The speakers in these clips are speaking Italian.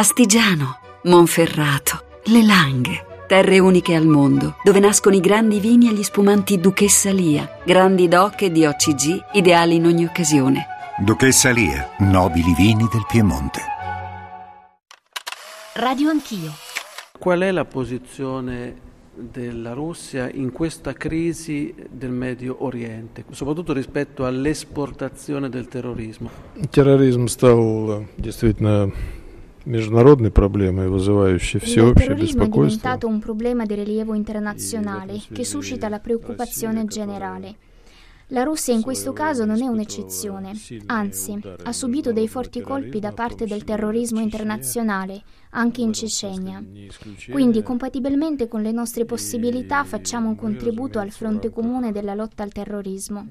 Astigiano, Monferrato, Le Langhe. Terre uniche al mondo, dove nascono i grandi vini e gli spumanti Duchessa Lia, grandi doc e di OCG, ideali in ogni occasione. Duchessa Lia, nobili vini del Piemonte. Radio Anch'io. Qual è la posizione della Russia in questa crisi del Medio Oriente, soprattutto rispetto all'esportazione del terrorismo? Терроризм стал действительно международной проблемой, вызывающей всеобщее Il terrorismo è беспокойство. diventato un problema di rilievo internazionale che suscita la preoccupazione generale. La Russia in questo caso non è un'eccezione, anzi ha subito dei forti colpi da parte del terrorismo internazionale, anche in Cecenia. Quindi, compatibilmente con le nostre possibilità, facciamo un contributo al fronte comune della lotta al terrorismo.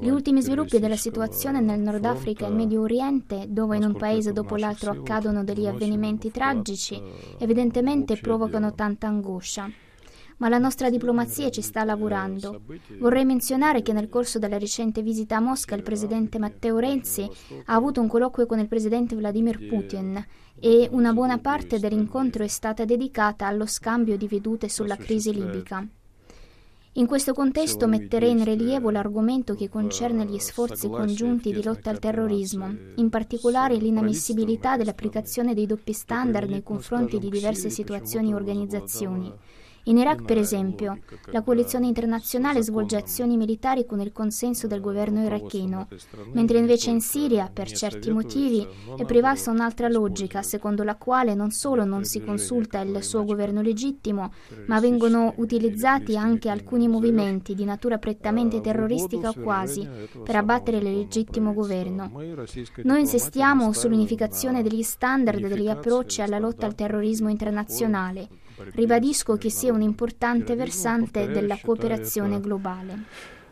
Gli ultimi sviluppi della situazione nel Nord Africa e Medio Oriente, dove in un paese dopo l'altro accadono degli avvenimenti tragici, evidentemente provocano tanta angoscia. Ma la nostra diplomazia ci sta lavorando. Vorrei menzionare che nel corso della recente visita a Mosca il presidente Matteo Renzi ha avuto un colloquio con il presidente Vladimir Putin e una buona parte dell'incontro è stata dedicata allo scambio di vedute sulla crisi libica. In questo contesto metterei in rilievo l'argomento che concerne gli sforzi congiunti di lotta al terrorismo, in particolare l'inammissibilità dell'applicazione dei doppi standard nei confronti di diverse situazioni e organizzazioni. In Iraq, per esempio, la coalizione internazionale svolge azioni militari con il consenso del governo iracheno, mentre invece in Siria, per certi motivi, è prevalsa un'altra logica, secondo la quale non solo non si consulta il suo governo legittimo, ma vengono utilizzati anche alcuni movimenti di natura prettamente terroristica o quasi per abbattere il legittimo governo. Noi insistiamo sull'unificazione degli standard e degli approcci alla lotta al terrorismo internazionale. Ribadisco che sia un importante versante della cooperazione globale.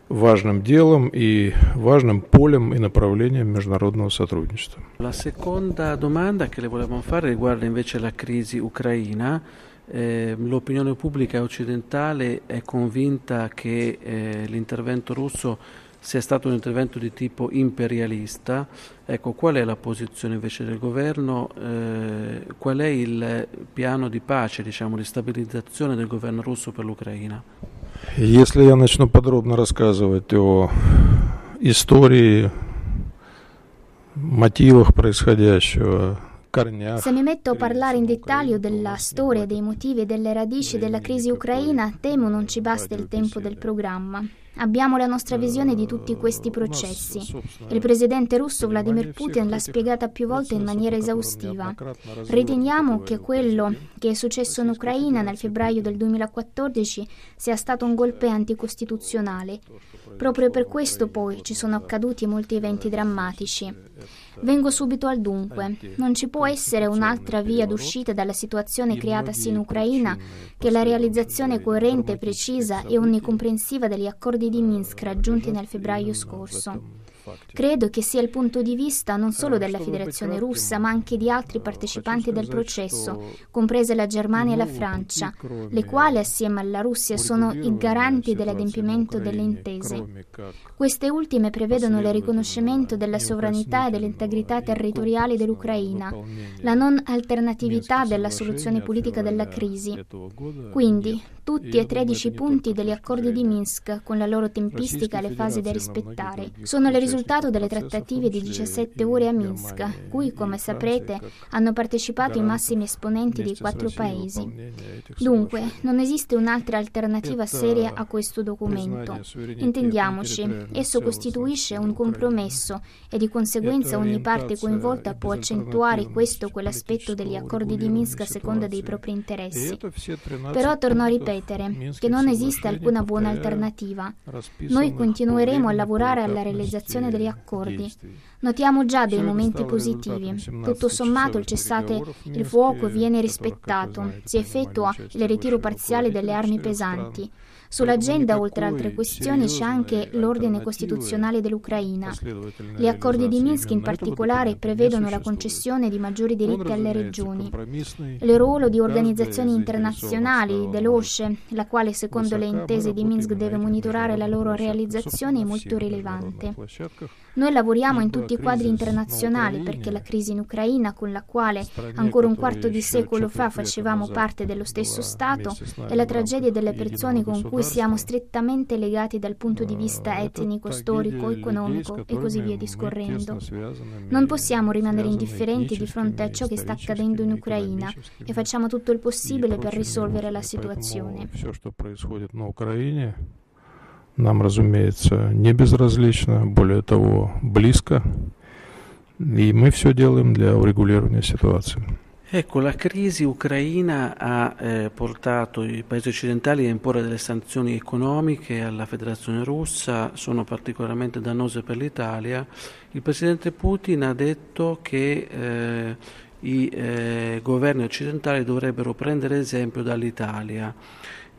важным делом и важным полем и направлением международного сотрудничества. La seconda domanda che le volevamo fare riguarda invece la crisi ucraina. Eh, l'opinione pubblica occidentale è convinta che eh, l'intervento russo sia stato un intervento di tipo imperialista. Ecco, qual è la posizione invece del governo? Eh, qual è il piano di pace, diciamo, di stabilizzazione del governo russo per l'Ucraina? Если я начну подробно рассказывать о истории, мотивах происходящего, корнях, Se mi metto a parlare in dettaglio della storia, dei motivi e delle radici della crisi ucraina, temo non ci basti il tempo del programma. Abbiamo la nostra visione di tutti questi processi. Il presidente russo Vladimir Putin l'ha spiegata più volte in maniera esaustiva. Riteniamo che quello che è successo in Ucraina nel febbraio del 2014 sia stato un golpe anticostituzionale. Proprio per questo poi ci sono accaduti molti eventi drammatici. Vengo subito al dunque. Non ci può essere un'altra via d'uscita dalla situazione creatasi in Ucraina che la realizzazione coerente, precisa e onnicomprensiva degli accordi di Minsk raggiunti nel febbraio scorso. Credo che sia il punto di vista non solo della Federazione russa, ma anche di altri partecipanti del processo, comprese la Germania e la Francia, le quali assieme alla Russia sono i garanti dell'adempimento delle intese. Queste ultime prevedono il riconoscimento della sovranità e dell'integrità territoriale dell'Ucraina, la non alternatività della soluzione politica della crisi. Quindi, tutti e 13 punti degli accordi di Minsk, con la loro tempistica e le fasi da rispettare, sono il risultato delle trattative di 17 ore a Minsk, cui, come saprete, hanno partecipato i massimi esponenti dei quattro paesi. Dunque, non esiste un'altra alternativa seria a questo documento. Intendiamoci, esso costituisce un compromesso e di conseguenza ogni parte coinvolta può accentuare questo o quell'aspetto degli accordi di Minsk a seconda dei propri interessi. Però torno a ripetere che non esiste alcuna buona alternativa. Noi continueremo a lavorare alla realizzazione degli accordi. Notiamo già dei momenti positivi. Tutto sommato il cessate il fuoco viene rispettato, si effettua il ritiro parziale delle armi pesanti. Sull'agenda, oltre altre questioni, c'è anche l'ordine costituzionale dell'Ucraina. Gli accordi di Minsk in particolare prevedono la concessione di maggiori diritti alle regioni. Il ruolo di organizzazioni internazionali, dell'OSCE, la quale secondo le intese di Minsk deve monitorare la loro realizzazione, è molto rilevante. Noi lavoriamo in tutti i quadri internazionali perché la crisi in Ucraina, con la quale ancora un quarto di secolo fa facevamo parte dello stesso Stato, è la tragedia delle persone con cui siamo strettamente legati dal punto di vista etnico, storico, economico e così via discorrendo. Non possiamo rimanere indifferenti di fronte a ciò che sta accadendo in Ucraina e facciamo tutto il possibile per risolvere la situazione. нам, разумеется, не безразлично, более того, близко. И мы все делаем для урегулирования ситуации. Ecco, la crisi ucraina ha eh, portato i paesi occidentali a imporre delle sanzioni economiche alla Federazione russa, sono particolarmente dannose per l'Italia. Il presidente Putin ha detto che eh, i eh, governi occidentali dovrebbero prendere esempio dall'Italia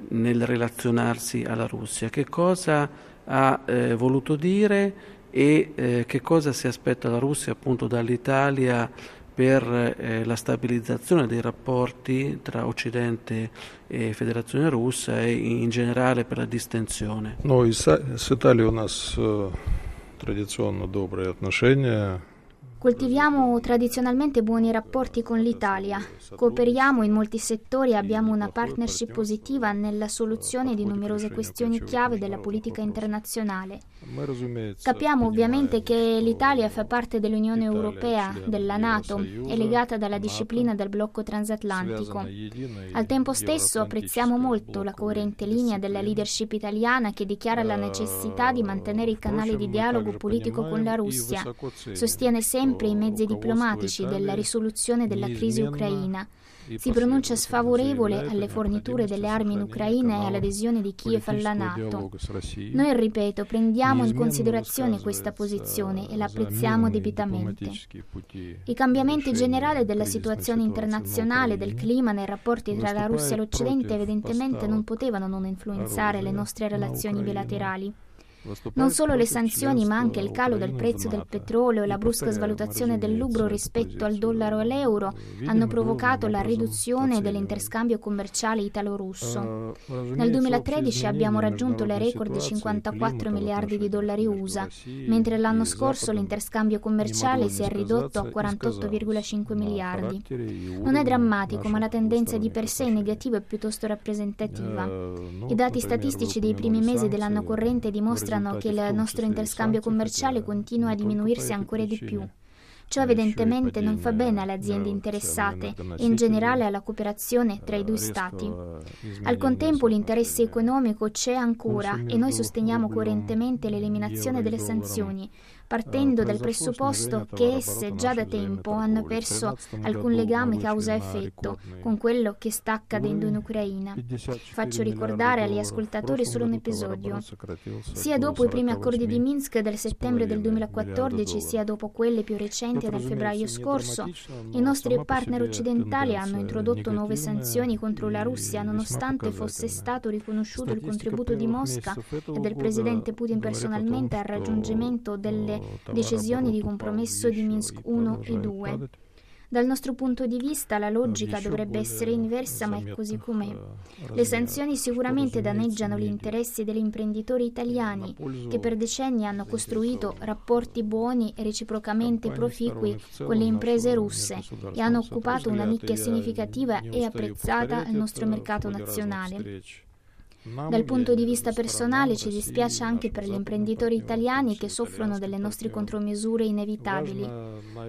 nel relazionarsi alla Russia. Che cosa ha eh, voluto dire e eh, che cosa si aspetta la Russia appunto dall'Italia per eh, la stabilizzazione dei rapporti tra Occidente e Federazione Russa e in generale per la distensione. Ну, и с, с Италией у нас э, традиционно добрые отношения. Coltiviamo tradizionalmente buoni rapporti con l'Italia, cooperiamo in molti settori e abbiamo una partnership positiva nella soluzione di numerose questioni chiave della politica internazionale. Capiamo ovviamente che l'Italia fa parte dell'Unione Europea, della Nato, è legata dalla disciplina del blocco transatlantico. Al tempo stesso apprezziamo molto la coerente linea della leadership italiana che dichiara la necessità di mantenere i canali di dialogo politico con la Russia, sostiene sempre sempre i mezzi diplomatici della risoluzione della crisi ucraina. Si pronuncia sfavorevole alle forniture delle armi in Ucraina e all'adesione di Kiev alla Nato. Noi, ripeto, prendiamo in considerazione questa posizione e la apprezziamo debitamente. I cambiamenti generali della situazione internazionale, del clima nei rapporti tra la Russia e l'Occidente evidentemente non potevano non influenzare le nostre relazioni bilaterali. Non solo le sanzioni, ma anche il calo del prezzo del petrolio e la brusca svalutazione del rublo rispetto al dollaro e all'euro hanno provocato la riduzione dell'interscambio commerciale italo-russo. Nel 2013 abbiamo raggiunto le record di 54 miliardi di dollari USA, mentre l'anno scorso l'interscambio commerciale si è ridotto a 48,5 miliardi. Non è drammatico, ma la tendenza di per sé negativa è piuttosto rappresentativa. I dati statistici dei primi mesi dell'anno corrente dimostrano dimostrano che il nostro interscambio commerciale continua a diminuirsi ancora di più. Ciò evidentemente non fa bene alle aziende interessate e in generale alla cooperazione tra i due Stati. Al contempo l'interesse economico c'è ancora e noi sosteniamo coerentemente l'eliminazione delle sanzioni, partendo dal presupposto che esse già da tempo hanno perso alcun legame causa-effetto con quello che sta accadendo in Ucraina. Faccio ricordare agli ascoltatori solo un episodio. Sia dopo i primi accordi di Minsk del settembre del 2014, sia dopo quelli più recenti del febbraio scorso, i nostri partner occidentali hanno introdotto nuove sanzioni contro la Russia nonostante fosse stato riconosciuto il contributo di Mosca e del presidente Putin personalmente al raggiungimento delle decisioni di compromesso di Minsk 1 e 2. Dal nostro punto di vista la logica dovrebbe essere inversa, ma è così com'è. Le sanzioni sicuramente danneggiano gli interessi degli imprenditori italiani che per decenni hanno costruito rapporti buoni e reciprocamente proficui con le imprese russe e hanno occupato una nicchia significativa e apprezzata al nostro mercato nazionale. Dal punto di vista personale ci dispiace anche per gli imprenditori italiani che soffrono delle nostre contromisure inevitabili.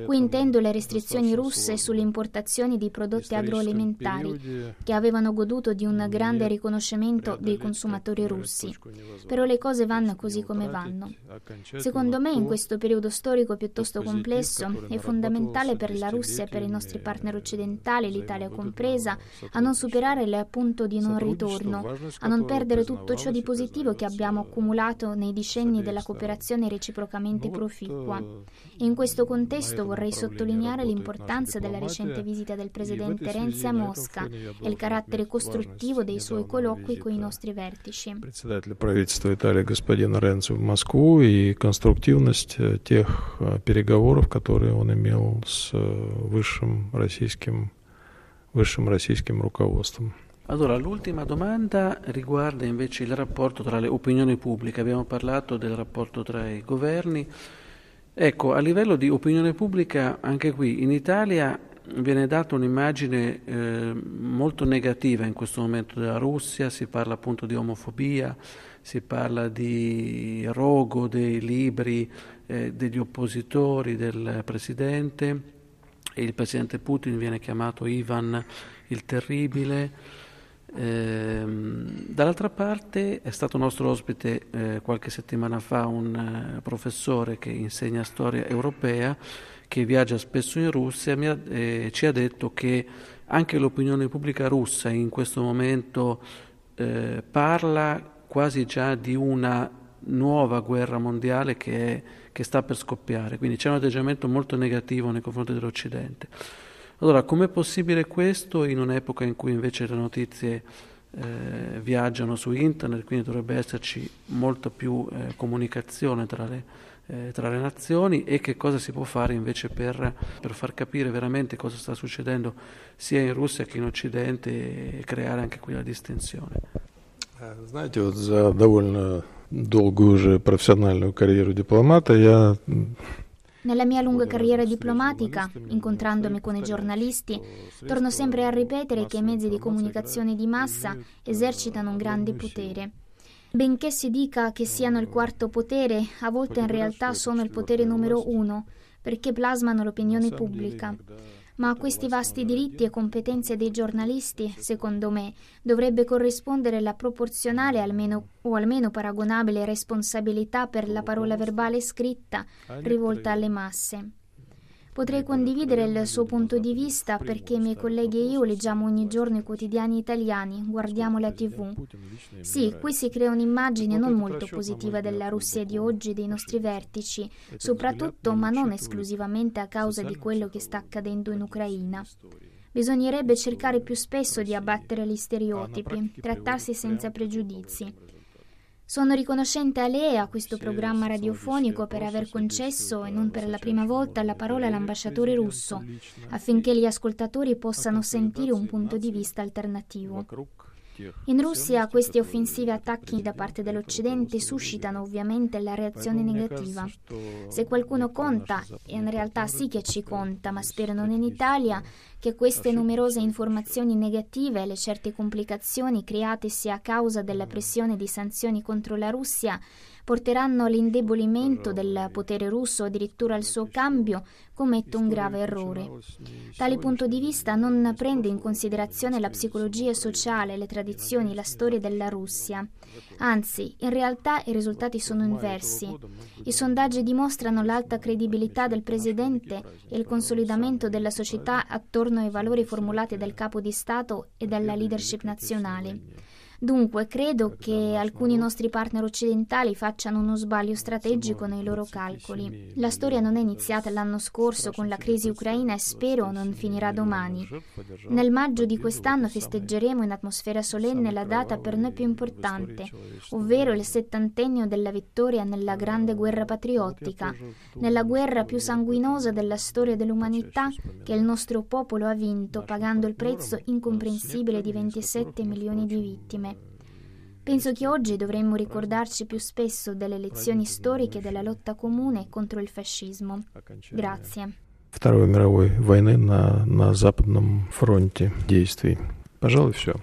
Qui intendo le restrizioni russe sulle importazioni di prodotti agroalimentari, che avevano goduto di un grande riconoscimento dei consumatori russi. Però le cose vanno così come vanno. Secondo me, in questo periodo storico piuttosto complesso, è fondamentale per la Russia e per i nostri partner occidentali, l'Italia compresa, a non superare il punto di non ritorno, a non non perdere tutto ciò di positivo che abbiamo accumulato nei decenni della cooperazione reciprocamente proficua. E in questo contesto vorrei sottolineare l'importanza della recente visita del presidente Renzi a Mosca e il carattere costruttivo dei suoi colloqui con i nostri vertici. Председатель правительства Италии господина Ренци в Москву и конструктивность э, тех э, переговоров, которые он имел с э, высшим российским, высшим российским руководством. Allora, l'ultima domanda riguarda invece il rapporto tra le opinioni pubbliche. Abbiamo parlato del rapporto tra i governi. Ecco, a livello di opinione pubblica, anche qui in Italia viene data un'immagine eh, molto negativa in questo momento della Russia, si parla appunto di omofobia, si parla di rogo dei libri eh, degli oppositori del presidente e il presidente Putin viene chiamato Ivan il Terribile. Ehm, dall'altra parte è stato nostro ospite eh, qualche settimana fa un eh, professore che insegna storia europea che viaggia spesso in Russia e eh, ci ha detto che anche l'opinione pubblica russa in questo momento eh, parla quasi già di una nuova guerra mondiale che, è, che sta per scoppiare, quindi c'è un atteggiamento molto negativo nei confronti dell'Occidente. Allora, com'è possibile questo in un'epoca in cui invece le notizie eh, viaggiano su internet, quindi dovrebbe esserci molta più eh, comunicazione tra le, eh, tra le, nazioni e che cosa si può fare invece per, per, far capire veramente cosa sta succedendo sia in Russia che in Occidente e creare anche qui la distinzione. Знаете, вот за довольно долгую уже профессиональную карьеру дипломата я nella mia lunga carriera diplomatica, incontrandomi con i giornalisti, torno sempre a ripetere che i mezzi di comunicazione di massa esercitano un grande potere. Benché si dica che siano il quarto potere, a volte in realtà sono il potere numero uno, perché plasmano l'opinione pubblica ma a questi vasti diritti e competenze dei giornalisti, secondo me, dovrebbe corrispondere la proporzionale almeno, o almeno paragonabile responsabilità per la parola verbale scritta rivolta alle masse. Potrei condividere il suo punto di vista perché i miei colleghi e io leggiamo ogni giorno i quotidiani italiani, guardiamo la tv. Sì, qui si crea un'immagine non molto positiva della Russia di oggi e dei nostri vertici, soprattutto ma non esclusivamente a causa di quello che sta accadendo in Ucraina. Bisognerebbe cercare più spesso di abbattere gli stereotipi, trattarsi senza pregiudizi. Sono riconoscente a lei e a questo programma radiofonico per aver concesso, e non per la prima volta, la parola all'ambasciatore russo, affinché gli ascoltatori possano sentire un punto di vista alternativo. In Russia questi offensivi attacchi da parte dell'Occidente suscitano ovviamente la reazione negativa. Se qualcuno conta, e in realtà sì che ci conta, ma spero non in Italia, che queste numerose informazioni negative e le certe complicazioni createsi a causa della pressione di sanzioni contro la Russia porteranno all'indebolimento del potere russo o addirittura al suo cambio, commette un grave errore. Tale punto di vista non prende in considerazione la psicologia sociale, le tradizioni, la storia della Russia. Anzi, in realtà i risultati sono inversi. I sondaggi dimostrano l'alta credibilità del Presidente e il consolidamento della società attorno ai valori formulati dal Capo di Stato e dalla leadership nazionale. Dunque, credo che alcuni nostri partner occidentali facciano uno sbaglio strategico nei loro calcoli. La storia non è iniziata l'anno scorso con la crisi ucraina e spero non finirà domani. Nel maggio di quest'anno festeggeremo in atmosfera solenne la data per noi più importante, ovvero il settantennio della vittoria nella grande guerra patriottica, nella guerra più sanguinosa della storia dell'umanità che il nostro popolo ha vinto pagando il prezzo incomprensibile di 27 milioni di vittime. Penso che oggi dovremmo ricordarci più spesso delle lezioni storiche della lotta comune contro il fascismo. Grazie. Второй мировой войны на, на Западном фронте действий. Пожалуй, все.